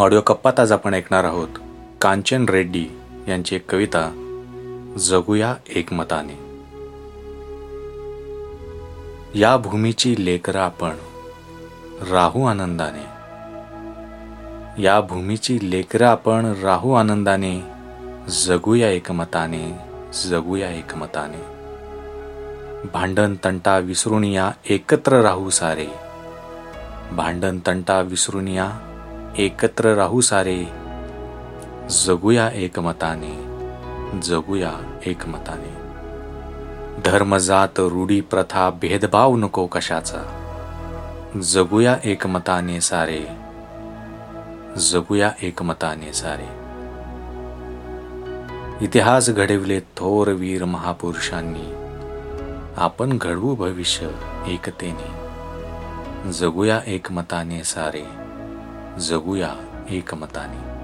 Audio कप्पात आज आपण ऐकणार आहोत कांचन रेड्डी यांची एक कविता जगूया एकमताने. या भूमीची लेकरं आपण राहू आनंदाने. या भूमीची लेकरं आपण राहू आनंदाने जगूया एकमताने जगूया एकमताने. भांडण तंटा विसरून या एकत्र राहू सारे. भांडण तंटा विसरून या एकत्र राहू सारे. जगूया एकमताने. जगूया एकमताने. धर्म जात रूढी प्रथा भेदभाव नको कशाचा. जगूया एकमताने सारे. जगूया एकमताने सारे. इतिहास घडविले थोर वीर महापुरुषांनी. आपण घडवू भविष्य एकतेने. जगूया एकमताने सारे. जगूया एकमताने.